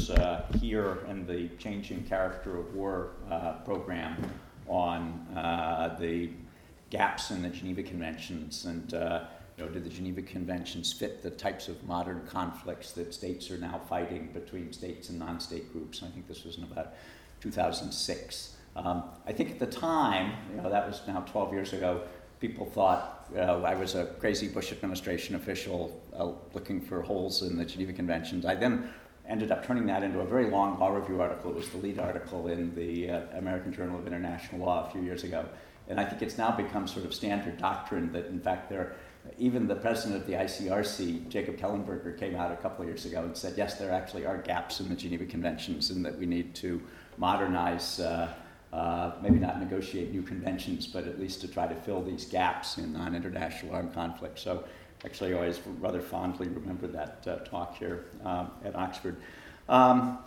uh, here in the Changing Character of War uh, program on uh, the gaps in the Geneva Conventions and uh, you know, do the Geneva Conventions fit the types of modern conflicts that states are now fighting between states and non-state groups? And I think this was in about 2006. Um, I think at the time, you know, that was now 12 years ago, people thought uh, I was a crazy Bush administration official uh, looking for holes in the Geneva Conventions. I then ended up turning that into a very long law review article. It was the lead article in the uh, American Journal of International Law a few years ago. And I think it's now become sort of standard doctrine that, in fact, there, even the president of the ICRC, Jacob Kellenberger, came out a couple of years ago and said, yes, there actually are gaps in the Geneva Conventions and that we need to modernize, uh, uh, maybe not negotiate new conventions, but at least to try to fill these gaps in non international armed conflict. So, actually, I always rather fondly remember that uh, talk here um, at Oxford. Um,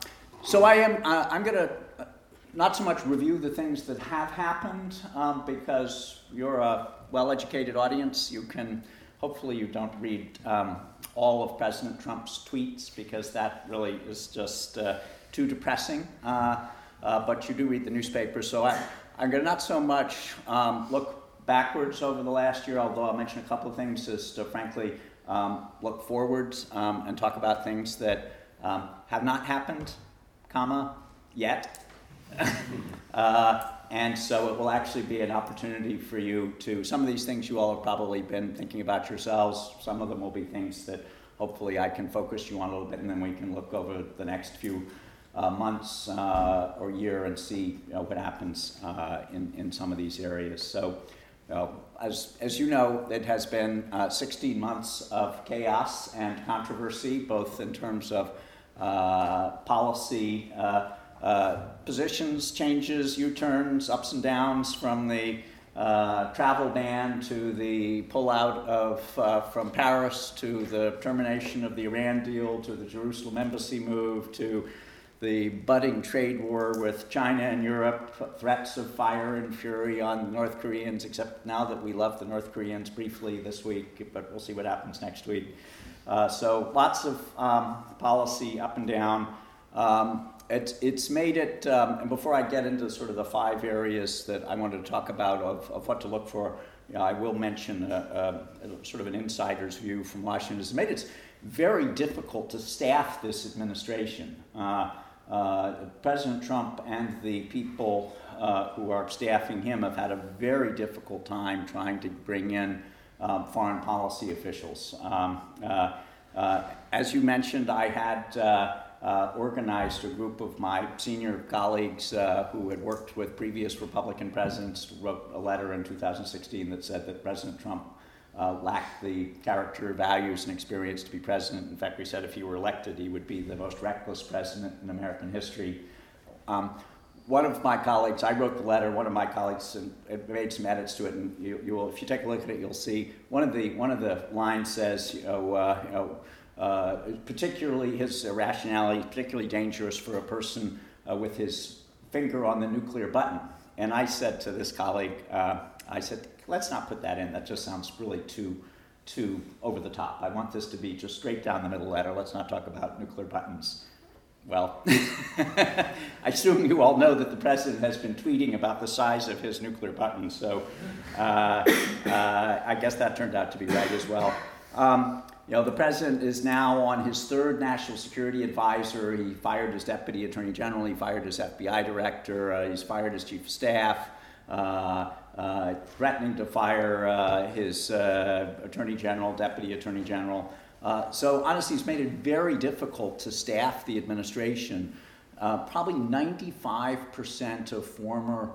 so, I am, uh, I'm going to not so much review the things that have happened um, because you're a well educated audience. You can, hopefully, you don't read um, all of President Trump's tweets because that really is just uh, too depressing. Uh, uh, but you do read the newspaper, so I, I'm going to not so much um, look backwards over the last year, although I'll mention a couple of things as to frankly um, look forwards um, and talk about things that um, have not happened, comma, yet. uh, and so it will actually be an opportunity for you to, some of these things you all have probably been thinking about yourselves. Some of them will be things that hopefully I can focus you on a little bit, and then we can look over the next few uh, months uh, or year and see you know, what happens uh, in, in some of these areas. So, as, as you know, it has been uh, 16 months of chaos and controversy, both in terms of uh, policy uh, positions, changes, U turns, ups and downs from the uh, travel ban to the pullout of uh, from Paris to the termination of the Iran deal to the Jerusalem embassy move to the budding trade war with China and Europe, threats of fire and fury on North Koreans, except now that we love the North Koreans briefly this week, but we'll see what happens next week. Uh, so lots of um, policy up and down. Um, it's, it's made it, um, and before I get into sort of the five areas that I wanted to talk about of, of what to look for, you know, I will mention a, a, sort of an insider's view from Washington. It's made it very difficult to staff this administration. Uh, uh, President Trump and the people uh, who are staffing him have had a very difficult time trying to bring in um, foreign policy officials. Um, uh, uh, as you mentioned, I had uh, uh, organized a group of my senior colleagues uh, who had worked with previous Republican presidents, wrote a letter in 2016 that said that President Trump uh, lacked the character, values, and experience to be president. In fact, we said if he were elected, he would be the most reckless president in American history. Um, one of my colleagues, I wrote the letter. One of my colleagues made some edits to it, and you, you will, if you take a look at it, you'll see one of the one of the lines says, you know, uh, you know uh, particularly his rationality, particularly dangerous for a person uh, with his finger on the nuclear button. And I said to this colleague, uh, I said, let's not put that in. That just sounds really too, too over the top. I want this to be just straight down the middle letter. Let's not talk about nuclear buttons. Well, I assume you all know that the president has been tweeting about the size of his nuclear button, so uh, uh, I guess that turned out to be right as well. Um, you know, the president is now on his third national security advisor. He fired his deputy attorney general. He fired his FBI director. Uh, he's fired his chief of staff. Uh, uh, threatening to fire uh, his uh, attorney general, deputy attorney general. Uh, so honestly, it's made it very difficult to staff the administration. probably 95% of former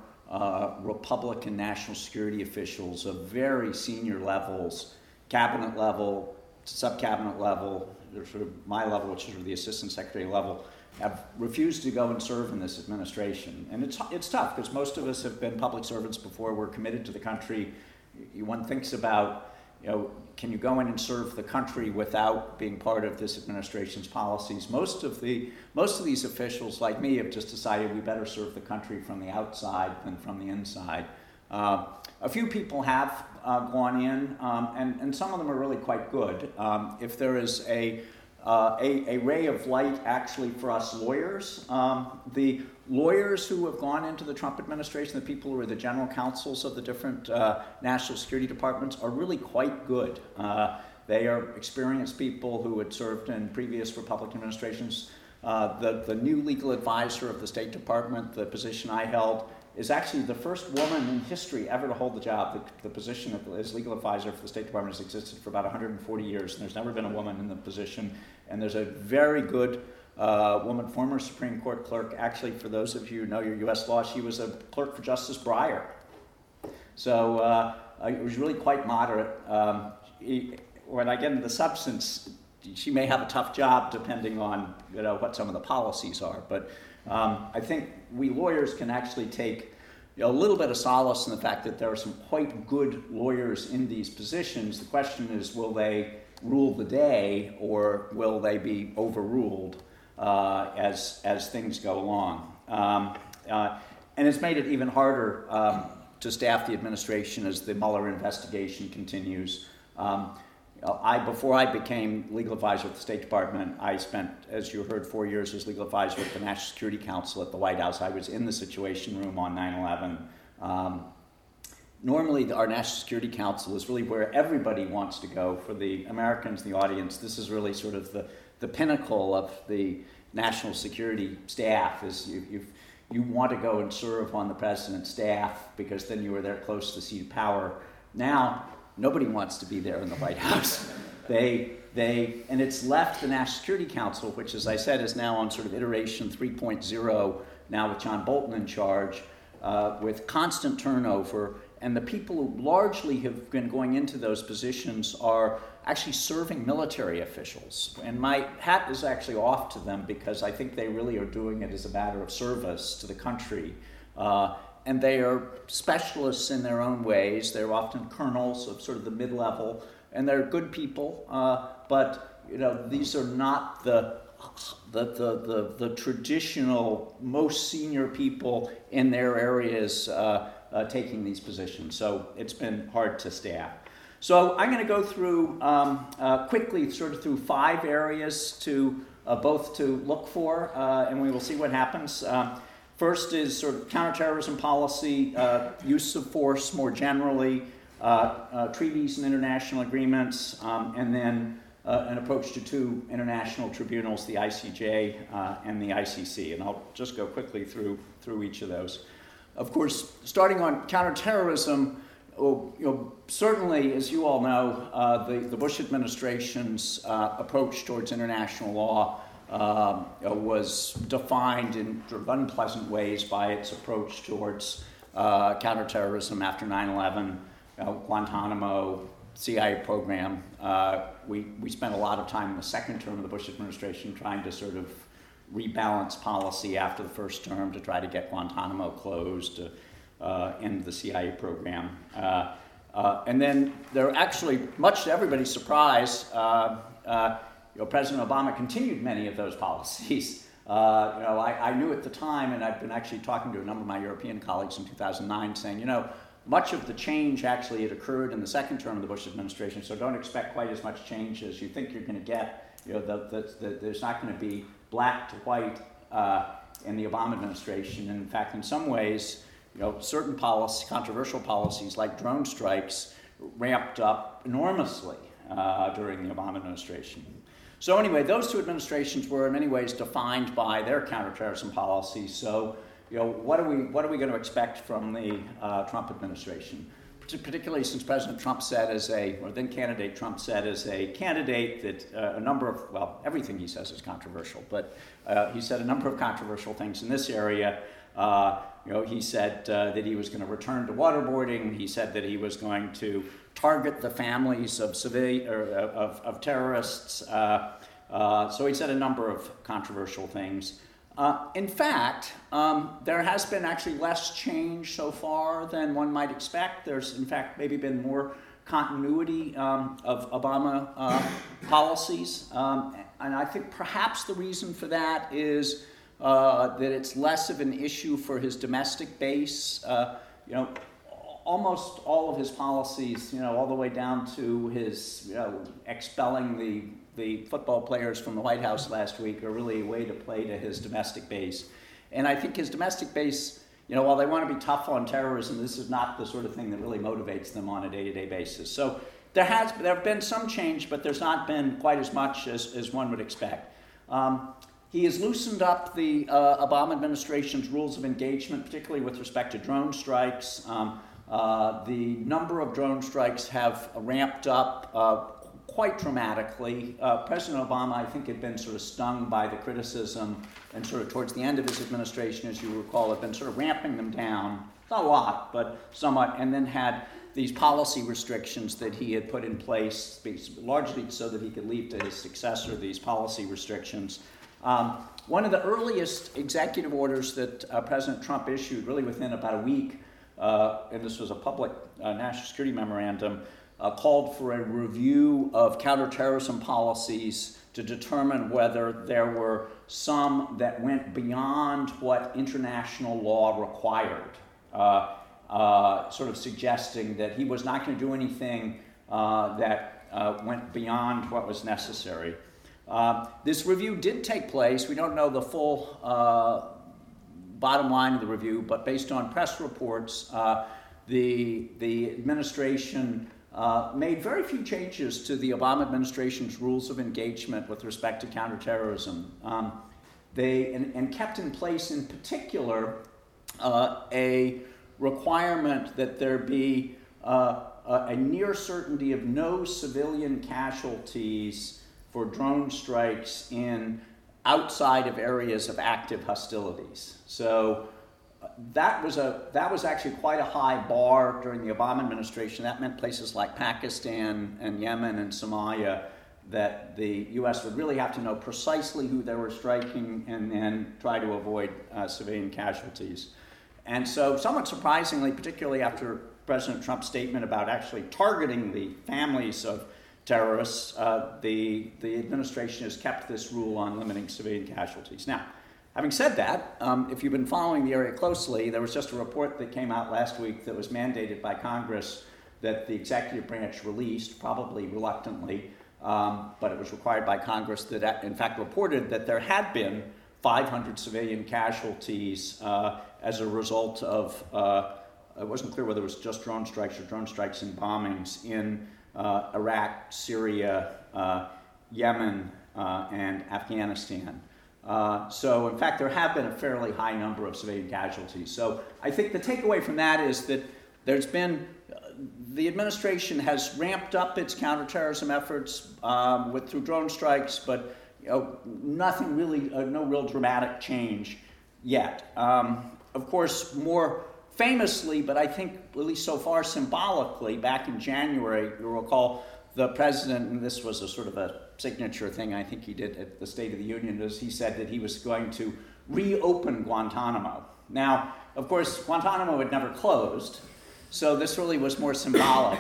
Republican national security officials of very senior levels, cabinet level, sub-cabinet level, sort of my level, which is sort of the assistant secretary level, have refused to go and serve in this administration. And it's, it's tough because most of us have been public servants before. We're committed to the country. One thinks about, you know, can you go in and serve the country without being part of this administration's policies? Most of the most of these officials, like me, have just decided we better serve the country from the outside than from the inside. Uh, a few people have uh, gone in, um, and, and some of them are really quite good. Um, if there is a, uh, a, a, ray of light actually for us lawyers. Um, the lawyers who have gone into the Trump administration, the people who are the general counsels of the different uh, national security departments, are really quite good. Uh, they are experienced people who had served in previous Republican administrations. Uh, the, the new legal advisor of the State Department, the position I held, is actually the first woman in history ever to hold the job. The, the position of, as legal advisor for the State Department has existed for about 140 years, and there's never been a woman in the position. And there's a very good uh, woman, former Supreme Court clerk. Actually, for those of you who know your U.S. law, she was a clerk for Justice Breyer. So uh, it was really quite moderate. Um, when I get into the substance, she may have a tough job depending on you know what some of the policies are. But um, I think we lawyers can actually take a little bit of solace in the fact that there are some quite good lawyers in these positions. The question is, will they rule the day or will they be overruled uh, as as things go along? Um, uh, and it's made it even harder um, to staff the administration as the Mueller investigation continues. Um, I, before I became legal advisor at the State Department, I spent, as you heard, four years as legal advisor at the National Security Council at the White House. I was in the Situation Room on 9 11. Um, normally, our National Security Council is really where everybody wants to go. For the Americans, the audience, this is really sort of the, the pinnacle of the national security staff. Is you, you you want to go and serve on the president's staff because then you are there close to the seat of power. Now, Nobody wants to be there in the White House. they, they, and it's left the National Security Council, which, as I said, is now on sort of iteration 3.0, now with John Bolton in charge, uh, with constant turnover. And the people who largely have been going into those positions are actually serving military officials. And my hat is actually off to them because I think they really are doing it as a matter of service to the country. Uh, and they are specialists in their own ways. They're often colonels of sort of the mid level, and they're good people. Uh, but you know, these are not the the, the, the, the, traditional, most senior people in their areas uh, uh, taking these positions. So it's been hard to staff. So I'm going to go through um, uh, quickly, sort of through five areas to uh, both to look for, uh, and we will see what happens. Um, First is sort of counterterrorism policy, uh, use of force more generally, uh, uh, treaties and international agreements, um, and then uh, an approach to two international tribunals, the ICJ uh, and the ICC. And I'll just go quickly through, through each of those. Of course, starting on counterterrorism, oh, you know, certainly, as you all know, uh, the, the Bush administration's approach towards international law um, was defined in sort of unpleasant ways by its approach towards uh, counterterrorism after 9 11, Guantanamo, CIA program. Uh, we, we spent a lot of time in the second term of the Bush administration trying to sort of rebalance policy after the first term to try to get Guantanamo closed, to uh, end the CIA program. Uh, uh, and then there actually, much to everybody's surprise, uh, uh, know, President Obama continued many of those policies. Uh, you know, I, I, knew at the time, and I've been actually talking to a number of my European colleagues in 2009, saying, you know, much of the change actually had occurred in the second term of the Bush administration, so don't expect quite as much change as you think you're going to get. You know, the, the, the, there's not going to be black to white uh, in the Obama administration. And in fact, in some ways, you know, certain policy, controversial policies like drone strikes ramped up enormously uh, during the Obama administration. So anyway, those two administrations were in many ways defined by their counterterrorism policies. So, you know, what are we what are we going to expect from the uh, Trump administration? Particularly since President Trump said, as a or then candidate Trump said, as a candidate that uh, a number of well, everything he says is controversial, but uh, he said a number of controversial things in this area. Uh, you know, he said uh, that he was going to return to waterboarding. He said that he was going to target the families of, civil, or, of, of terrorists. Uh, uh, so he said a number of controversial things. Uh, in fact, um, there has been actually less change so far than one might expect. There's, in fact, maybe been more continuity um, of Obama uh, policies. Um, and I think perhaps the reason for that is uh, that it's less of an issue for his domestic base. Uh, you know, almost all of his policies, you know, all the way down to his you know, expelling the, the football players from the White House last week are really a way to play to his domestic base. And I think his domestic base, you know, while they want to be tough on terrorism, this is not the sort of thing that really motivates them on a day to day basis. So there has there have been some change, but there's not been quite as much as, as one would expect. Um, he has loosened up the uh, Obama administration's rules of engagement, particularly with respect to drone strikes. Um, uh, the number of drone strikes have ramped up uh, quite dramatically. Uh, President Obama, I think, had been sort of stung by the criticism, and sort of towards the end of his administration, as you recall, had been sort of ramping them down, not a lot, but somewhat, and then had these policy restrictions that he had put in place, largely so that he could leave to his successor these policy restrictions. Um, one of the earliest executive orders that uh, President Trump issued, really within about a week, uh, and this was a public uh, national security memorandum, uh, called for a review of counterterrorism policies to determine whether there were some that went beyond what international law required, uh, uh, sort of suggesting that he was not going to do anything that went beyond what was necessary. Uh, this review did take place. We don't know the full uh, bottom line of the review, but based on press reports, uh, the, the administration uh, made very few changes to the Obama administration's rules of engagement with respect to counterterrorism. Um, they, and, and, kept in place, in particular, uh, a requirement that there be a near certainty of no civilian casualties for drone strikes in outside of areas of active hostilities. So uh, that was a that was actually quite a high bar during the Obama administration. That meant places like Pakistan and Yemen and Somalia that the U.S. would really have to know precisely who they were striking and then try to avoid uh, civilian casualties. And so, somewhat surprisingly, particularly after President Trump's statement about actually targeting the families of terrorists, uh, the, the administration has kept this rule on limiting civilian casualties. Now, having said that, um, if you've been following the area closely, there was just a report that came out last week that was mandated by Congress that the executive branch released, probably reluctantly, um, but it was required by Congress that, in fact, reported that there had been 500 civilian casualties uh, as a result of, uh, it wasn't clear whether it was just drone strikes or drone strikes and bombings in uh, Iraq, Syria, uh, Yemen, uh, and Afghanistan. Uh, so, in fact, there have been a fairly high number of civilian casualties. So, I think the takeaway from that is that there's been the administration has ramped up its counterterrorism efforts um, with through drone strikes, but you know, nothing really, uh, no real dramatic change yet. Um, of course, more famously, but I think at least so far symbolically, back in January, you'll recall the president, and this was a sort of a signature thing I think he did at the State of the Union, is he said that he was going to reopen Guantanamo. Now, of course, Guantanamo had never closed, so this really was more symbolic.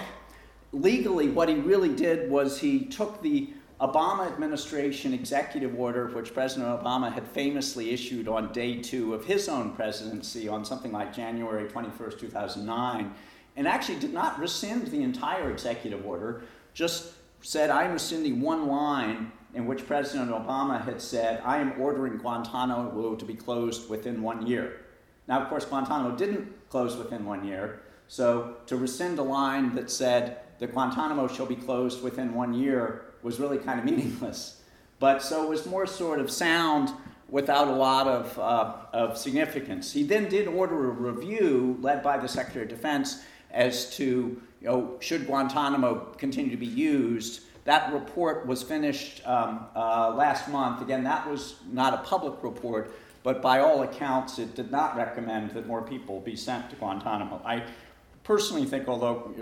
Legally, what he really did was he took the Obama administration executive order, which President Obama had famously issued on day two of his own presidency on something like January 21st, 2009, and actually did not rescind the entire executive order, just said, I'm rescinding one line in which President Obama had said, I am ordering Guantanamo to be closed within one year. Now, of course, Guantanamo didn't close within one year, so to rescind a line that said that Guantanamo shall be closed within one year was really kind of meaningless. But so it was more sort of sound without a lot of, uh, of significance. He then did order a review led by the Secretary of Defense as to, you know, should Guantanamo continue to be used. That report was finished um, uh, last month. Again, that was not a public report, but by all accounts, it did not recommend that more people be sent to Guantanamo. I personally think, although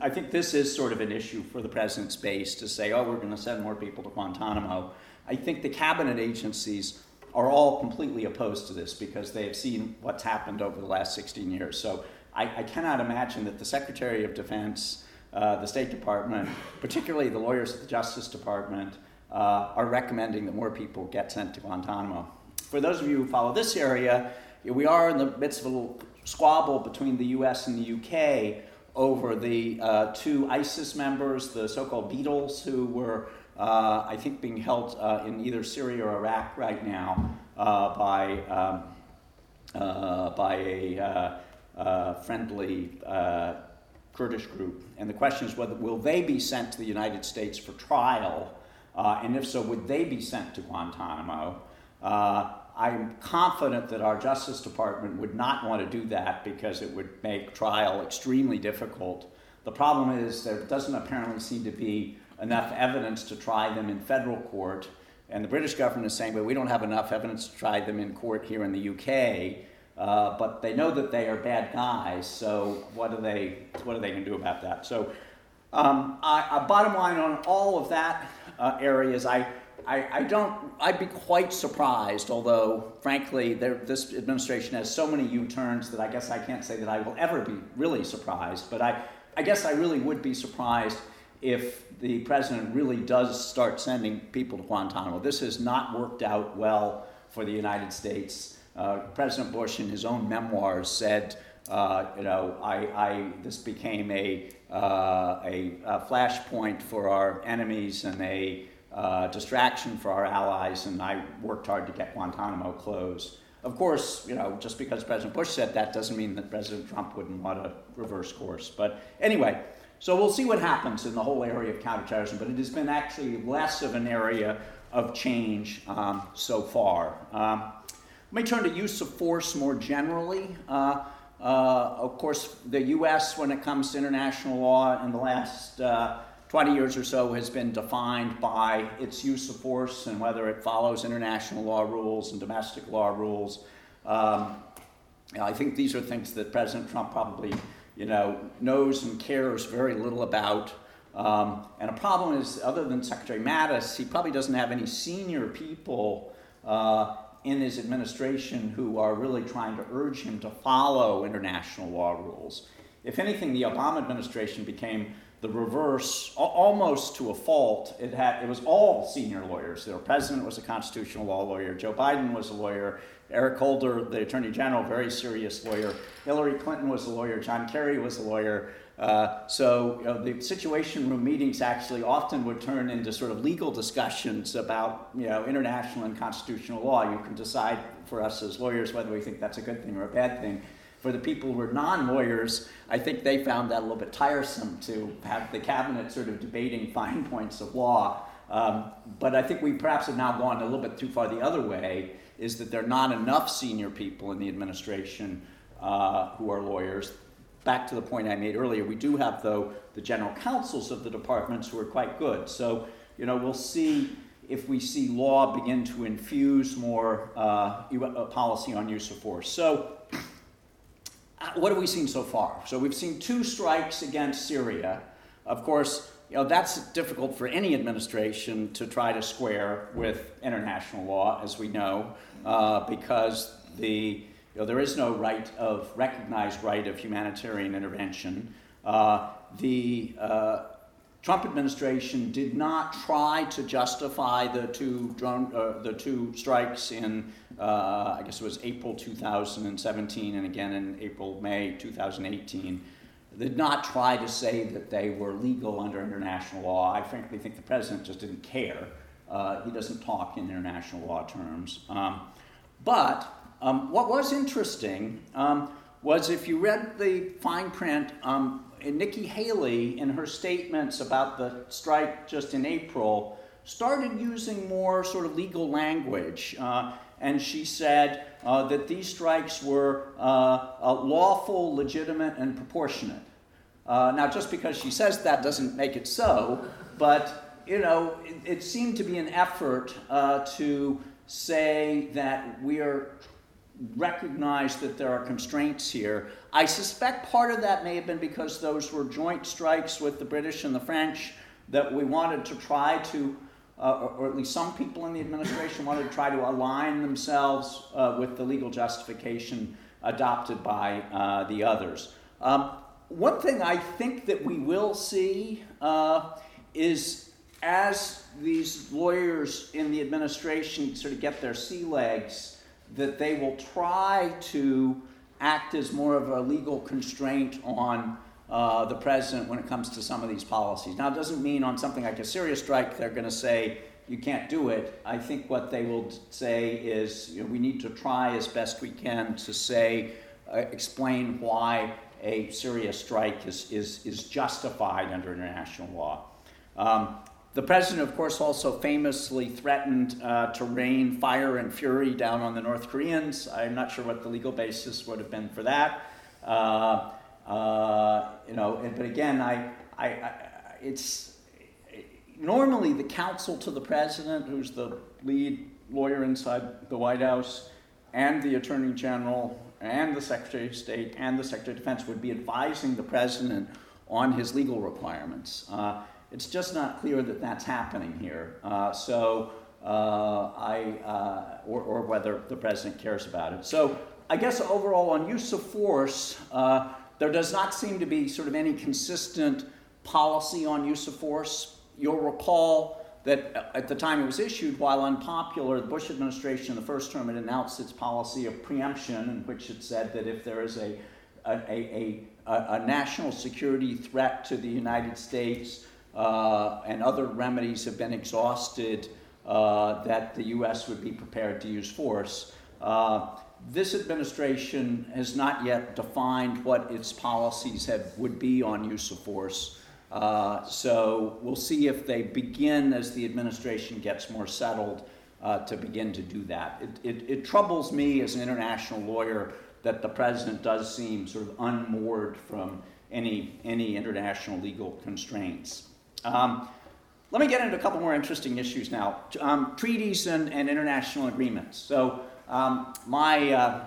I think this is sort of an issue for the president's base to say, oh, we're going to send more people to Guantanamo. I think the cabinet agencies are all completely opposed to this because they have seen what's happened over the last 16 years. So I, I cannot imagine that the Secretary of Defense, uh, the State Department, particularly the lawyers at the Justice Department, uh, are recommending that more people get sent to Guantanamo. For those of you who follow this area, we are in the midst of a little squabble between the US and the UK over the uh, two ISIS members, the so called Beatles, who were uh, I think, being held uh, in either Syria or Iraq right now uh, by, um, uh, by a uh, friendly Kurdish group. And the question is whether will they be sent to the United States for trial, and if so, would they be sent to Guantanamo? I'm confident that our Justice Department would not want to do that because it would make trial extremely difficult. The problem is there doesn't apparently seem to be enough evidence to try them in federal court. And the British government is saying, well, we don't have enough evidence to try them in court here in the UK. Uh, but they know that they are bad guys, so what are they, what are they going to do about that? So, um, I, I, bottom line on all of that uh, areas, I, I, I, don't, I'd be quite surprised, although, frankly, there, this administration has so many U turns that I guess I can't say that I will ever be really surprised. But I, I guess I really would be surprised if the president really does start sending people to Guantanamo. This has not worked out well for the United States. Uh, President Bush, in his own memoirs, said, uh, you know, I, I, this became a, uh, a, a flashpoint for our enemies and a uh, distraction for our allies, and I worked hard to get Guantanamo closed. Of course, you know, just because President Bush said that doesn't mean that President Trump wouldn't want to reverse course. But anyway, so we'll see what happens in the whole area of counterterrorism, but it has been actually less of an area of change um, so far. Um, let me turn to use of force more generally. Uh, uh, of course, the U.S., when it comes to international law, in the last uh, 20 years or so, has been defined by its use of force and whether it follows international law rules and domestic law rules. Um, I think these are things that President Trump probably you know, knows and cares very little about. Um, and a problem is, other than Secretary Mattis, he probably doesn't have any senior people uh, in his administration who are really trying to urge him to follow international law rules. If anything, the Obama administration became the reverse, almost to a fault. It, had, it was all senior lawyers. The president was a constitutional law lawyer, Joe Biden was a lawyer, Eric Holder, the Attorney General, very serious lawyer. Hillary Clinton was a lawyer. John Kerry was a lawyer. Uh, so you know, the Situation Room meetings actually often would turn into sort of legal discussions about you know international and constitutional law. You can decide for us as lawyers whether we think that's a good thing or a bad thing. For the people who are non-lawyers, I think they found that a little bit tiresome to have the cabinet sort of debating fine points of law. Um, but I think we perhaps have now gone a little bit too far the other way is that there are not enough senior people in the administration uh, who are lawyers. Back to the point I made earlier, we do have, though, the general counsels of the departments who are quite good. So, you know, we'll see if we see law begin to infuse more uh, uh policy on use of force. So, what have we seen so far? So, we've seen two strikes against Syria. Of course, you know, that's difficult for any administration to try to square with international law, as we know, uh, because the, you know, there is no right of recognized right of humanitarian intervention. Uh, the uh, Trump administration did not try to justify the two drone, uh, the two strikes in, uh, I guess it was April 2017 and again in April May 2018 did not try to say that they were legal under international law. I frankly think the president just didn't care. Uh, he doesn't talk in international law terms. Um, but um, what was interesting um, was if you read the fine print, um, Nikki Haley, in her statements about the strike just in April, started using more sort of legal language. Uh, and she said uh, that these strikes were uh, lawful, legitimate, and proportionate. Uh, now, just because she says that doesn't make it so, but you know, it, it seemed to be an effort uh, to say that we are recognize that there are constraints here. I suspect part of that may have been because those were joint strikes with the British and the French that we wanted to try to uh, or, at least some people in the administration wanted to try to align themselves uh, with the legal justification adopted by uh, the others. Um, one thing I think that we will see uh, is as these lawyers in the administration sort of get their sea legs, that they will try to act as more of a legal constraint on uh, the president when it comes to some of these policies. Now, it doesn't mean on something like a Syria strike they're going to say you can't do it. I think what they will say is you know, we need to try as best we can to say, uh, explain why a Syria strike is, is, is justified under international law. Um, the president, of course, also famously threatened uh, to rain fire and fury down on the North Koreans. I'm not sure what the legal basis would have been for that. Uh, uh, you know, but again, I, I, I, it's normally the counsel to the president, who's the lead lawyer inside the White House, and the attorney general, and the secretary of state, and the secretary of defense would be advising the president on his legal requirements. It's just not clear that that's happening here. Uh, so uh, I, uh, or, or, whether the president cares about it. So I guess overall on use of force, uh, there does not seem to be sort of any consistent policy on use of force. You'll recall that at the time it was issued, while unpopular, the Bush administration in the first term had announced its policy of preemption, in which it said that if there is a, a, a, a, a national security threat to the United States, uh, and other remedies have been exhausted, uh, that the U.S. would be prepared to use force. Uh, this administration has not yet defined what its policies have, would be on use of force. Uh, so we'll see if they begin as the administration gets more settled uh, to begin to do that. It, it, it, troubles me as an international lawyer that the president does seem sort of unmoored from any, any international legal constraints. Um, let me get into a couple more interesting issues now. Um, treaties and, and, international agreements. So, um, my, uh,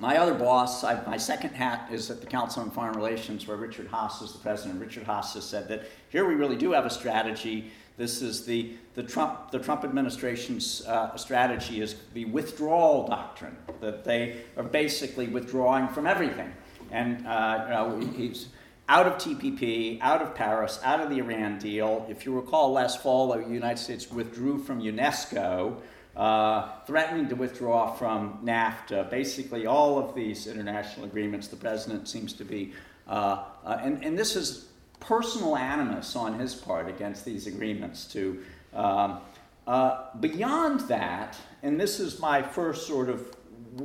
my other boss, I, my second hat is at the Council on Foreign Relations, where Richard Haass is the president. Richard Haass has said that here we really do have a strategy. This is the, the, Trump, the Trump administration's uh, strategy is the withdrawal doctrine, that they are basically withdrawing from everything. And uh, you know, he's out of TPP, out of Paris, out of the Iran deal. If you recall, last fall, the United States withdrew from UNESCO, uh, threatening to withdraw from NAFTA. Basically, all of these international agreements, the president seems to be, uh, uh, and, and this is personal animus on his part against these agreements to. Um, uh, beyond that, and this is my first sort of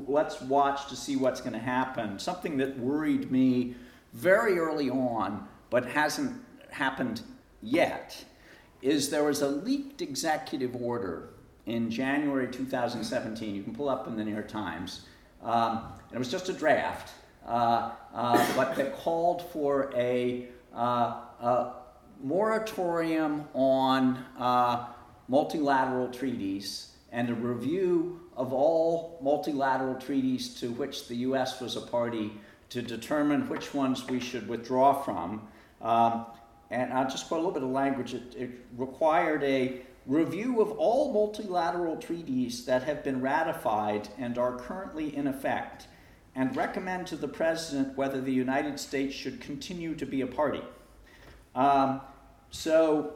let's watch to see what's going to happen, something that worried me very early on, but hasn't happened yet, is there was a leaked executive order in January 2017. You can pull up in the New York Times. Um, it was just a draft, uh, uh, but that called for a, uh, a moratorium on uh, multilateral treaties and a review of all multilateral treaties to which the U.S. was a party to determine which ones we should withdraw from. Um, and I'll just quote a little bit of language. It, it, required a review of all multilateral treaties that have been ratified and are currently in effect, and recommend to the President whether the United States should continue to be a party. Um, so,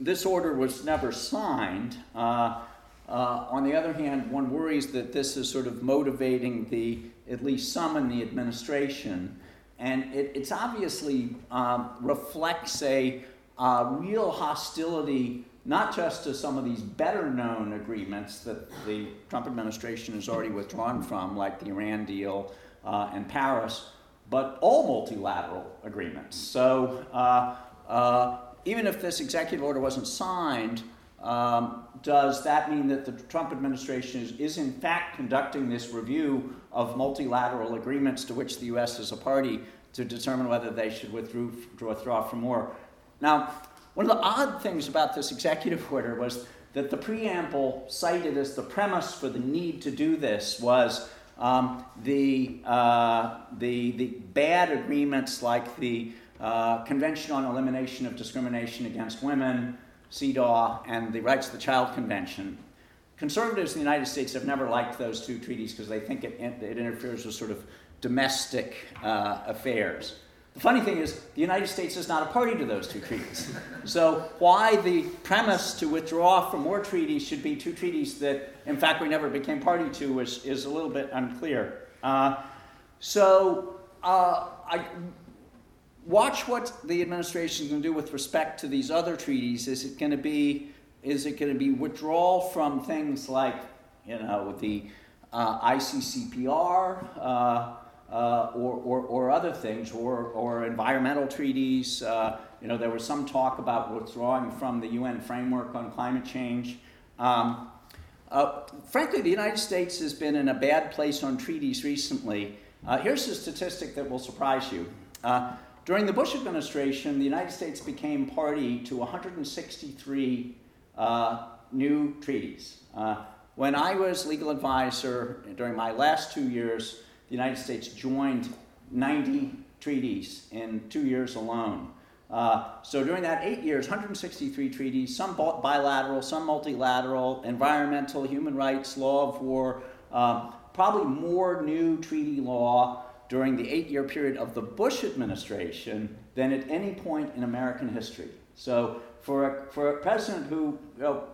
this order was never signed. Uh, uh, on the other hand, one worries that this is sort of motivating the at least some in the administration, and it it's obviously um, reflects a real hostility not just to some of these better known agreements that the Trump administration has already withdrawn from, like the Iran deal uh, and Paris, but all multilateral agreements. So uh, uh even if this executive order wasn't signed, um, does that mean that the Trump administration is, is, in fact conducting this review of multilateral agreements to which the U.S. is a party to determine whether they should withdraw, withdraw from war? Now, one of the odd things about this executive order was that the preamble cited as the premise for the need to do this was um, the, uh, the, the bad agreements like the uh, Convention on Elimination of Discrimination Against Women, CEDAW, and the Rights of the Child Convention. Conservatives in the United States have never liked those two treaties because they think it, it interferes with sort of domestic uh, affairs. The funny thing is, the United States is not a party to those two treaties. So, why the premise to withdraw from more treaties should be two treaties that, in fact, we never became party to is, is a little bit unclear. Uh, so, uh, I, watch what the administration is going to do with respect to these other treaties. Is it going to be is it going to be withdrawal from things like you know the uh, ICCPR uh, uh, or, or, or, other things or, or environmental treaties? Uh, you know there was some talk about withdrawing from the UN framework on climate change. Um, uh, frankly, the United States has been in a bad place on treaties recently. Uh, here's a statistic that will surprise you. During the Bush administration, the United States became party to 163 uh, new treaties. Uh, when I was legal advisor during my last two years, the United States joined 90 treaties in two years alone. Uh, so during that eight years, 163 treaties, some bilateral, some multilateral, environmental, human rights, law of war, uh, probably more new treaty law during the eight year period of the Bush administration than at any point in American history. So, for a, for a president who, you know,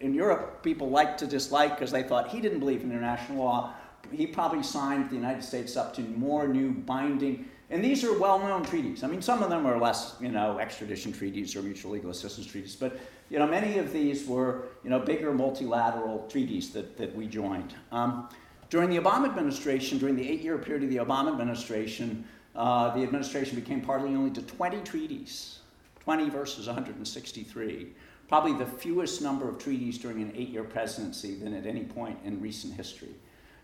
in Europe, people liked to dislike because they thought he didn't believe in international law, he probably signed the United States up to more new binding. And these are well known treaties. I mean, some of them are less, you know, extradition treaties or mutual legal assistance treaties, but, you know, many of these were, you know, bigger multilateral treaties that, that we joined. Um, during the Obama administration, during the eight year period of the Obama administration, uh, the administration became party only to 20 treaties, 20 versus 163. Probably the fewest number of treaties during an eight year presidency than at any point in recent history.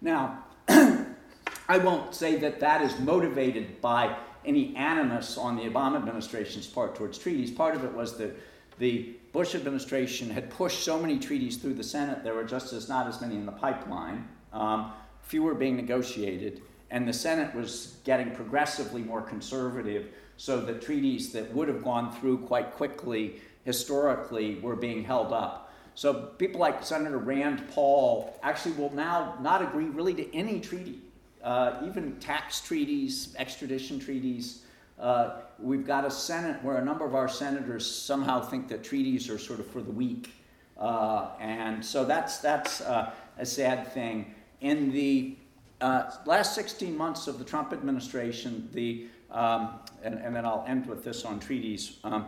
Now, I won't say that that is motivated by any animus on the Obama administration's part towards treaties. Part of it was that the Bush administration had pushed so many treaties through the Senate, there were just as not as many in the pipeline um, fewer being negotiated, and the Senate was getting progressively more conservative, so the treaties that would have gone through quite quickly historically were being held up. So people like Senator Rand Paul actually will now not agree really to any treaty, uh, even tax treaties, extradition treaties. Uh, we've got a Senate where a number of our senators somehow think that treaties are sort of for the weak. Uh, and so that's, that's uh, a sad thing in the uh, last 16 months of the Trump administration, the, um, and, and, then I'll end with this on treaties. Um,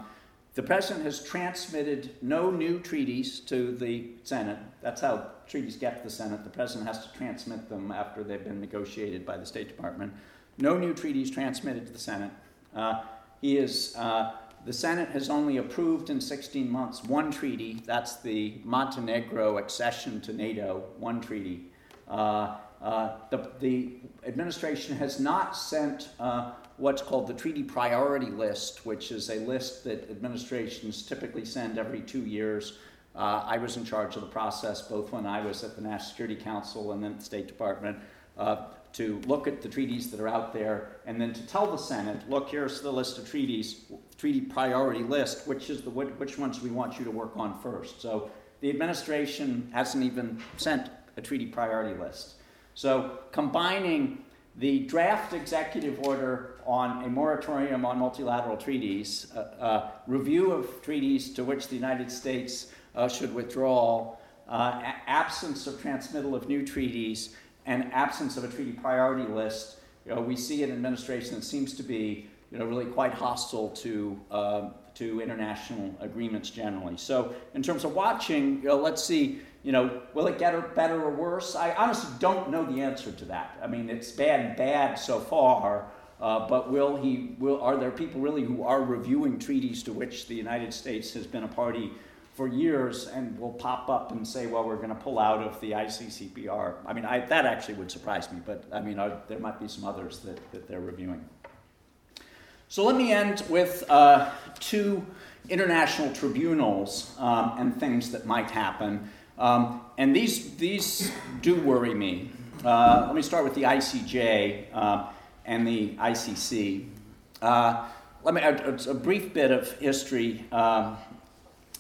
the president has transmitted no new treaties to the Senate. That's how treaties get to the Senate. The president has to transmit them after they've been negotiated by the State Department. No new treaties transmitted to the Senate. Uh, he is, uh, the Senate has only approved in 16 months one treaty. That's the Montenegro accession to NATO, one treaty. Uh, uh, the, the, administration has not sent uh, what's called the treaty priority list, which is a list that administrations typically send every two years. Uh, I was in charge of the process both when I was at the National Security Council and then at the State Department to look at the treaties that are out there and then to tell the Senate, look, here's the list of treaties, treaty priority list, which is the which ones we want you to work on first. So the administration hasn't even sent a treaty priority list. So combining the draft executive order on a moratorium on multilateral treaties, uh, uh, review of treaties to which the United States uh, should withdraw, uh, a- absence of transmittal of new treaties, and absence of a treaty priority list, you know, we see an administration that seems to be you know, really quite hostile to, uh, to international agreements generally. So, in terms of watching, you know, let's see you know, will it get better or worse? I honestly don't know the answer to that. I mean, it's bad, bad so far. Uh, but will he? Will are there people really who are reviewing treaties to which the United States has been a party for years and will pop up and say, "Well, we're going to pull out of the ICCPR"? I mean, I, that actually would surprise me. But I mean, are, there might be some others that, that they're reviewing. So let me end with uh, two international tribunals um, and things that might happen. Um, and these, these do worry me. Uh, let me start with the ICJ uh, and the ICC. Uh, let me, a, a, brief bit of history, um,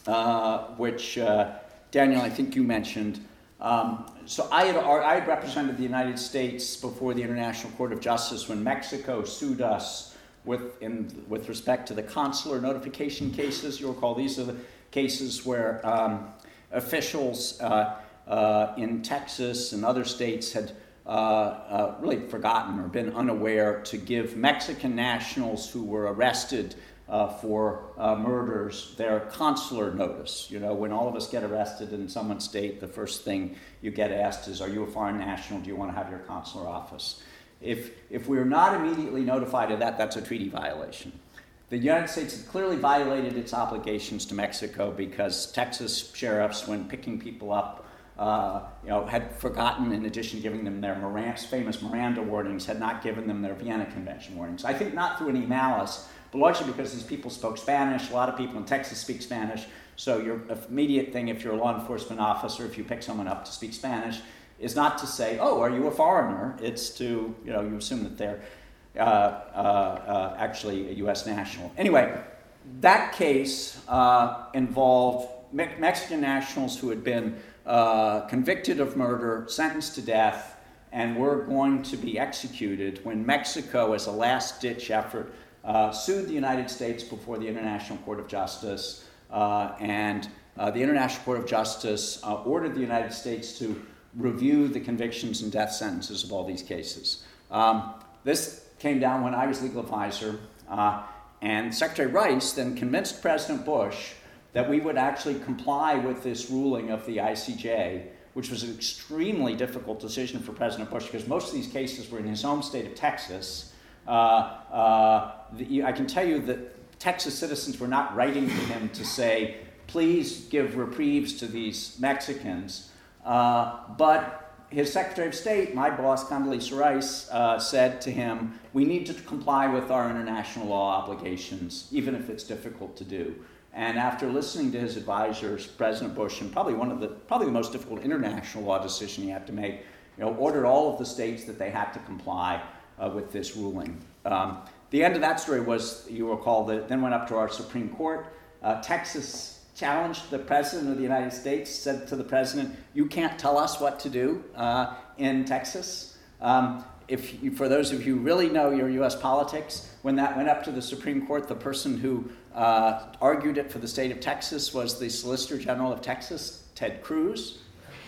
uh, which uh, Daniel, I think you mentioned. Um, so I had, I had represented the United States before the International Court of Justice when Mexico sued us with, in, with respect to the consular notification cases. You'll recall these are the cases where um, officials uh, uh, in Texas and other states had uh, really forgotten or been unaware to give Mexican nationals who were arrested uh, for uh, murders their consular notice. You know, when all of us get arrested in someone's state, the first thing you get asked is, Are you a foreign national? Do you want to have your consular office? If, if we're not immediately notified of that, that's a treaty violation. The United States had clearly violated its obligations to Mexico because Texas sheriffs, when picking people up, uh, you know, had forgotten, in addition to giving them their famous Miranda warnings, had not given them their Vienna Convention warnings. I think not through any malice, but largely because these people spoke Spanish. A lot of people in Texas speak Spanish. So your immediate thing, if you're a law enforcement officer, if you pick someone up to speak Spanish, is not to say, "Oh, are you a foreigner?" It's to, you know, you assume that they're uh, uh, uh, actually a U.S. national. Anyway, that case uh, involved me- Mexican nationals who had been uh, convicted of murder, sentenced to death, and were going to be executed when Mexico, as a last-ditch effort, uh, sued the United States before the International Court of Justice, and the International Court of Justice ordered the United States to review the convictions and death sentences of all these cases. Um, this came down when I was legal advisor, uh, and Secretary Rice then convinced President Bush that we would actually comply with this ruling of the ICJ, which was an extremely difficult decision for President Bush because most of these cases were in his home state of Texas. Uh, uh, the, I can tell you that Texas citizens were not writing to him to say, please give reprieves to these Mexicans. Uh, but his Secretary of State, my boss, Condoleezza Rice, uh, said to him, We need to comply with our international law obligations, even if it's difficult to do. And after listening to his advisors, President Bush, and probably one of the probably the most difficult international law decision he had to make, you know, ordered all of the states that they had to comply uh, with this ruling. Um, the end of that story was, you recall, that then went up to our Supreme Court. Uh, Texas challenged the President of the United States, said to the President, You can't tell us what to do uh, in Texas. Um, if you, for those of you who really know your US politics, when that went up to the Supreme Court, the person who uh, argued it for the state of Texas was the Solicitor General of Texas, Ted Cruz.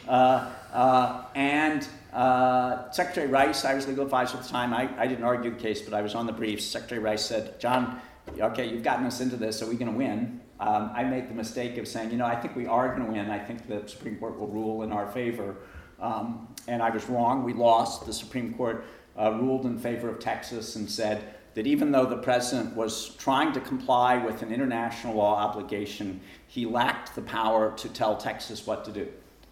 Uh, uh, and uh, Secretary Rice, I was legal advisor at the time. I, I didn't argue the case, but I was on the briefs. Secretary Rice said, John, okay, you've gotten us into this, are we going to win? Um, I made the mistake of saying, you know, I think we are going to win. I think the Supreme Court will rule in our favor. Um, and I was wrong. We lost. The Supreme Court uh, ruled in favor of Texas and said that even though the president was trying to comply with an international law obligation, he lacked the power to tell Texas what to do.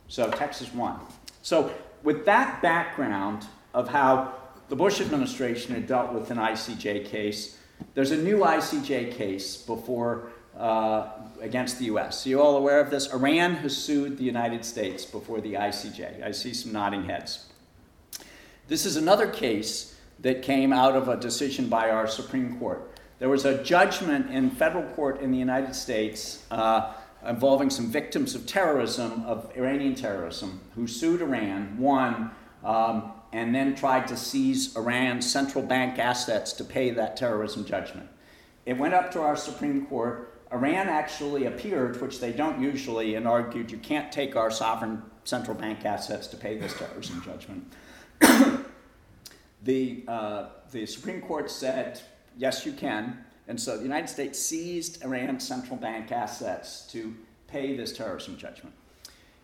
So Texas won. So with that background of how the Bush administration had dealt with an ICJ case, there's a new ICJ case before uh, against the U.S. So you all aware of this? Iran has sued the United States before the ICJ. I see some nodding heads. This is another case that came out of a decision by our Supreme Court. There was a judgment in federal court in the United States uh, involving some victims of terrorism, of Iranian terrorism, who sued Iran, won, um, and then tried to seize Iran's central bank assets to pay that terrorism judgment. It went up to our Supreme Court. Iran actually appeared, which they don't usually, and argued you can't take our sovereign central bank assets to pay this terrorism judgment. the, uh, the Supreme Court said, yes, you can. And so the United States seized Iran's central bank assets to pay this terrorism judgment.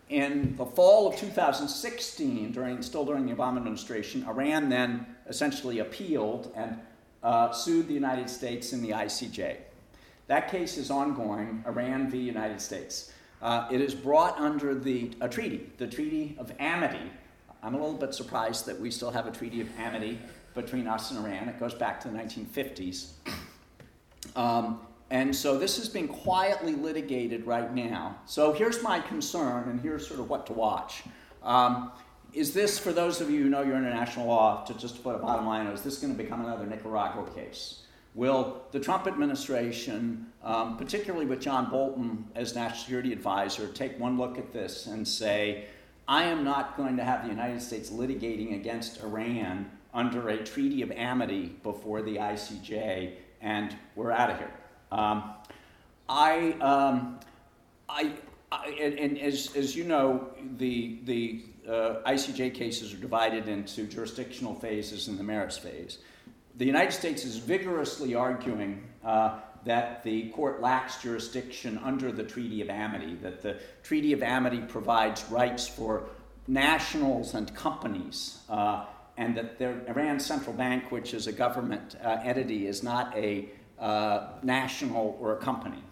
In the fall of 2016, during, still during the Obama administration, Iran then essentially appealed and uh, sued the United States in the ICJ. That case is ongoing, Iran v. United States. Uh, it is brought under the, a treaty, the Treaty of Amity. I'm a little bit surprised that we still have a Treaty of Amity between us and Iran. It goes back to the 1950s. Um, and so this is being quietly litigated right now. So here's my concern, and here's sort of what to watch. Um, is this, for those of you who know your international law, to just put a bottom line, is this going to become another Nicaragua case? Will the Trump administration, um, particularly with John Bolton as national security advisor, take one look at this and say, I am not going to have the United States litigating against Iran under a treaty of amity before the ICJ, and we're out of here. Um, I, um, I, I, and, and, as, as you know, the, the uh, ICJ cases are divided into jurisdictional phases and the merits phase. The United States is vigorously arguing uh, that the court lacks jurisdiction under the Treaty of Amity, that the Treaty of Amity provides rights for nationals and companies, uh, and that the Iran Central Bank, which is a government uh, entity, is not a uh, national or a company.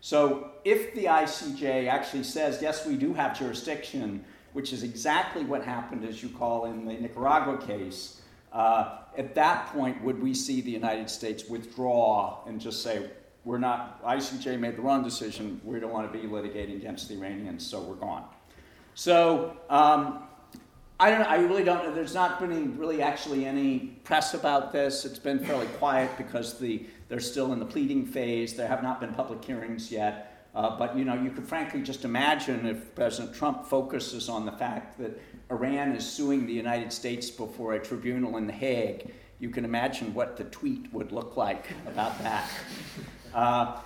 So if the ICJ actually says, yes, we do have jurisdiction, which is exactly what happened, as you call in the Nicaragua case, uh, at that point, would we see the United States withdraw and just say, we're not, ICJ made the wrong decision, we don't want to be litigating against the Iranians, so we're gone. So um, I don't. I really don't. There's not been any, really actually any press about this. It's been fairly quiet because the they're still in the pleading phase. There have not been public hearings yet. Uh, but you know, you could frankly just imagine if President Trump focuses on the fact that Iran is suing the United States before a tribunal in The Hague. You can imagine what the tweet would look like about that. Uh,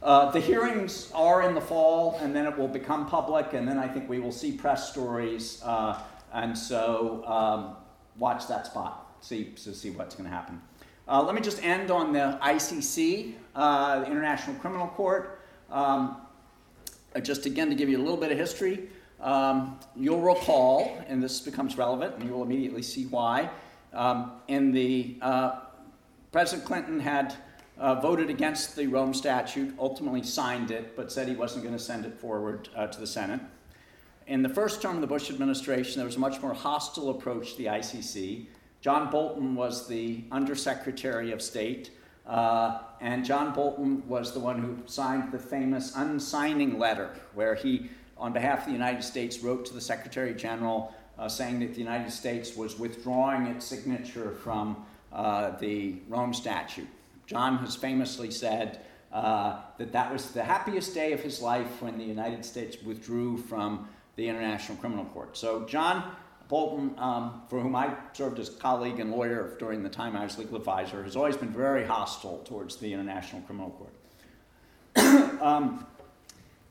uh, the hearings are in the fall, and then it will become public, and then I think we will see press stories. Uh, and so, um, watch that spot, see to see what's going to happen. Uh, let me just end on the ICC, uh, the International Criminal Court. Um, just again to give you a little bit of history, um, you'll recall, and this becomes relevant, and you'll immediately see why. Um, in the uh, President Clinton had uh, voted against the Rome Statute, ultimately signed it, but said he wasn't going to send it forward uh, to the Senate. In the first term of the Bush administration, there was a much more hostile approach to the ICC. John Bolton was the Undersecretary of State, uh, and John Bolton was the one who signed the famous unsigning letter, where he, on behalf of the United States, wrote to the Secretary General uh, saying that the United States was withdrawing its signature from uh, the Rome Statute. John has famously said uh, that that was the happiest day of his life when the United States withdrew from the International Criminal Court. So, John Bolton, um, for whom I served as colleague and lawyer during the time I was legal advisor, has always been very hostile towards the International Criminal Court. um,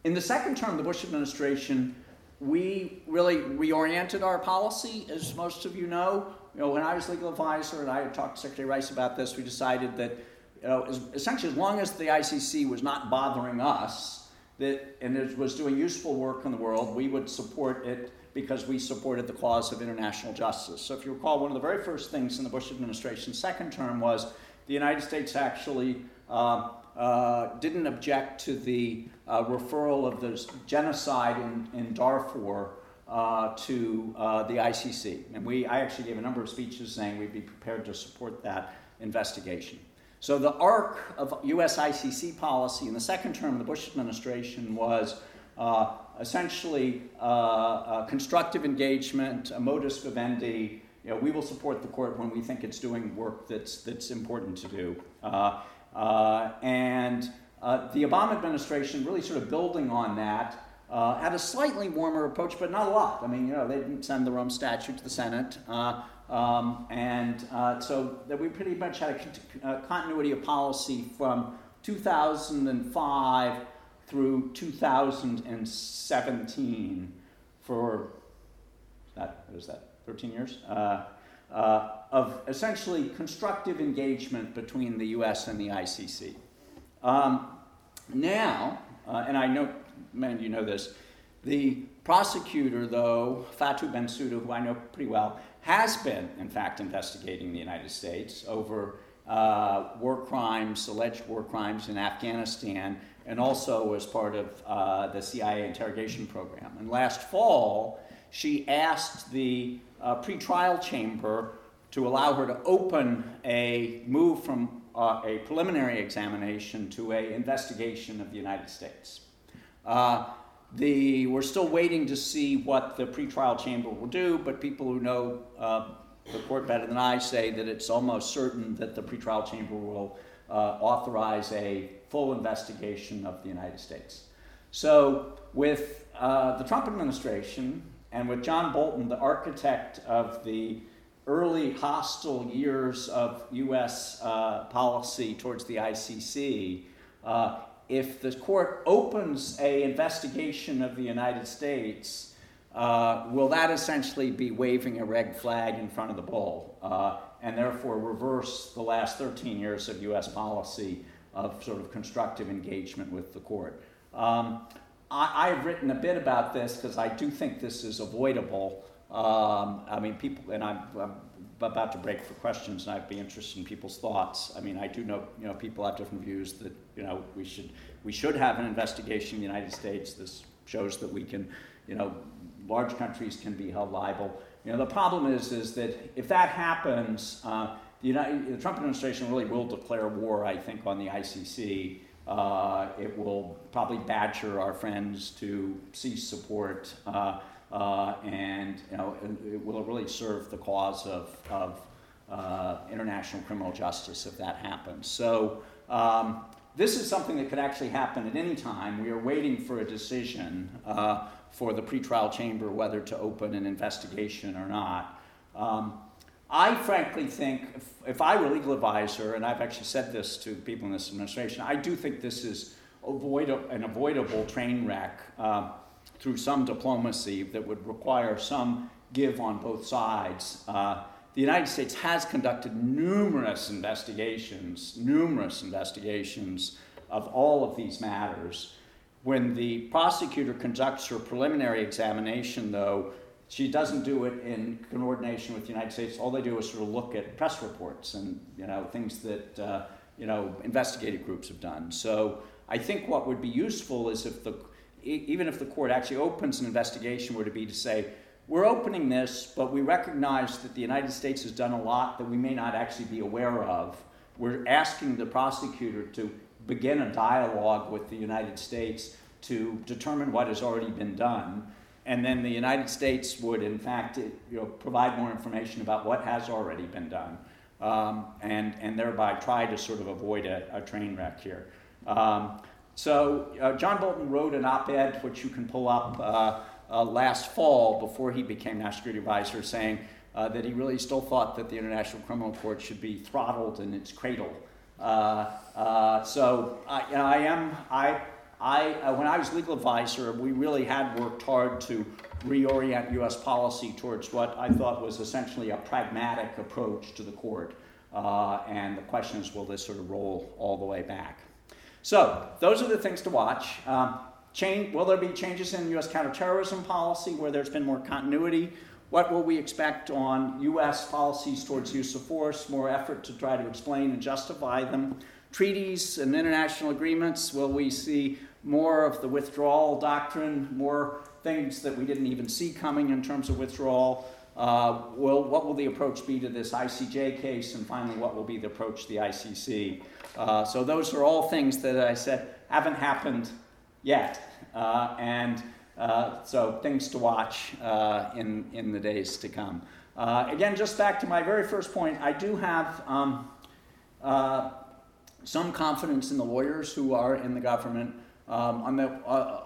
in the second term of the Bush administration, we really reoriented our policy, as most of you know. You know, when I was legal advisor and I had talked to Secretary Rice about this, we decided that you know, essentially, as long as the ICC was not bothering us, that and it was doing useful work in the world, we would support it because we supported the cause of international justice. So, if you recall, one of the very first things in the Bush administration's second term was the United States actually uh, uh, didn't object to the uh, referral of the genocide in, in Darfur uh, to uh, the ICC. And we, I actually gave a number of speeches saying we'd be prepared to support that investigation. So the arc of US ICC policy in the second term of the Bush administration was uh, essentially constructive engagement, a modus vivendi. You know, we will support the court when we think it's doing work that's, that's important to do. Uh, uh, and uh, the Obama administration really sort of building on that uh, had a slightly warmer approach, but not a lot. I mean, you know, they didn't send the Rome Statute to the Senate. Uh, um, and uh, so that we pretty much had a, a, continuity of policy from 2005 through 2017 for that what is that 13 years uh, of essentially constructive engagement between the U.S. and the ICC. Um, now, uh, and I know many of you know this, the prosecutor, though Fatou Bensouda, who I know pretty well, has been, in fact, investigating the United States over uh, war crimes, alleged war crimes in Afghanistan, and also as part of uh, the CIA interrogation program. And last fall, she asked the uh, pretrial chamber to allow her to open a move from uh, a preliminary examination to a investigation of the United States. Uh, the, we're still waiting to see what the pretrial chamber will do, but people who know uh, the court better than I say that it's almost certain that the pretrial chamber will uh, authorize a full investigation of the United States. So, with uh, the Trump administration and with John Bolton, the architect of the early hostile years of U.S. Uh, policy towards the ICC, uh, if the court opens a investigation of the United States, uh, will that essentially be waving a red flag in front of the bull uh, and therefore reverse the last 13 years of US policy of sort of constructive engagement with the court? Um, I, have written a bit about this because I do think this is avoidable. Um, I mean, people, and I'm, I'm, about to break for questions, and I'd be interested in people's thoughts. I mean, I do know, you know, people have different views that, you know, we should, we should have an investigation in the United States. This shows that we can, you know, large countries can be held liable. You know, the problem is, is that if that happens, uh, the, United, the Trump administration really will declare war, I think, on the ICC. Uh, it will probably badger our friends to cease support, uh, uh, and you know, it, will really serve the cause of, of uh, international criminal justice if that happens. So um, this is something that could actually happen at any time. We are waiting for a decision uh, for the pretrial chamber whether to open an investigation or not. Um, I frankly think if, if, I were a legal advisor, and I've actually said this to people in this administration, I do think this is avoid an avoidable train wreck uh, through some diplomacy that would require some give on both sides. Uh, the United States has conducted numerous investigations, numerous investigations of all of these matters. When the prosecutor conducts her preliminary examination, though, she doesn't do it in coordination with the United States. All they do is sort of look at press reports and you know things that uh, you know investigative groups have done. So I think what would be useful is if the even if the court actually opens an investigation, were to be to say we're opening this, but we recognize that the United States has done a lot that we may not actually be aware of. We're asking the prosecutor to begin a dialogue with the United States to determine what has already been done and then the United States would, in fact, you know, provide more information about what has already been done, um, and and thereby try to sort of avoid a, a train wreck here. Um, so uh, John Bolton wrote an op-ed, which you can pull up uh, uh, last fall before he became National Security Advisor, saying uh, that he really still thought that the International Criminal Court should be throttled in its cradle. Uh, uh, so I, I am I I, uh, when I was legal advisor, we really had worked hard to reorient U.S. policy towards what I thought was essentially a pragmatic approach to the court. Uh, and the question is, will this sort of roll all the way back? So, those are the things to watch. Um, change, will there be changes in U.S. counterterrorism policy where there's been more continuity? What will we expect on U.S. policies towards use of force? More effort to try to explain and justify them. Treaties and international agreements, will we see more of the withdrawal doctrine, more things that we didn't even see coming in terms of withdrawal. Uh, well, what will the approach be to this ICJ case? And finally, what will be the approach to the ICC? Uh, so, those are all things that I said haven't happened yet. Uh, and uh, so, things to watch uh, in, in the days to come. Uh, again, just back to my very first point, I do have um, some confidence in the lawyers who are in the government. Um, on the, uh,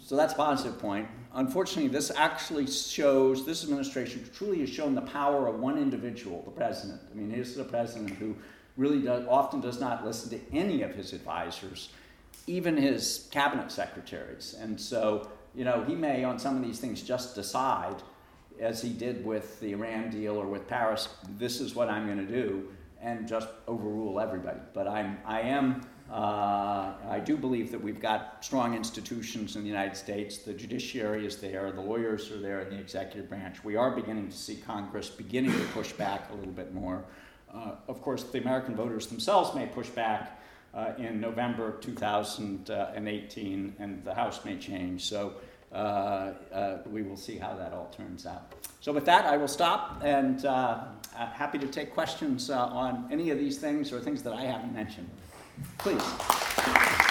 so that's a positive point. Unfortunately, this actually shows, this administration truly has shown the power of one individual, the president. I mean, he's the president who really does, often does not listen to any of his advisors, even his cabinet secretaries. And so, you know, he may on some of these things just decide, as he did with the Iran deal or with Paris, this is what I'm going to do, and just overrule everybody. But I'm, I am uh, I do believe that we've got strong institutions in the United States. The judiciary is there, the lawyers are there in the executive branch. We are beginning to see Congress beginning to push back a little bit more. Uh, of course, the American voters themselves may push back uh, in November 2018, and the House may change. So uh, uh, we will see how that all turns out. So, with that, I will stop and happy to take questions on any of these things or things that I haven't mentioned. Please.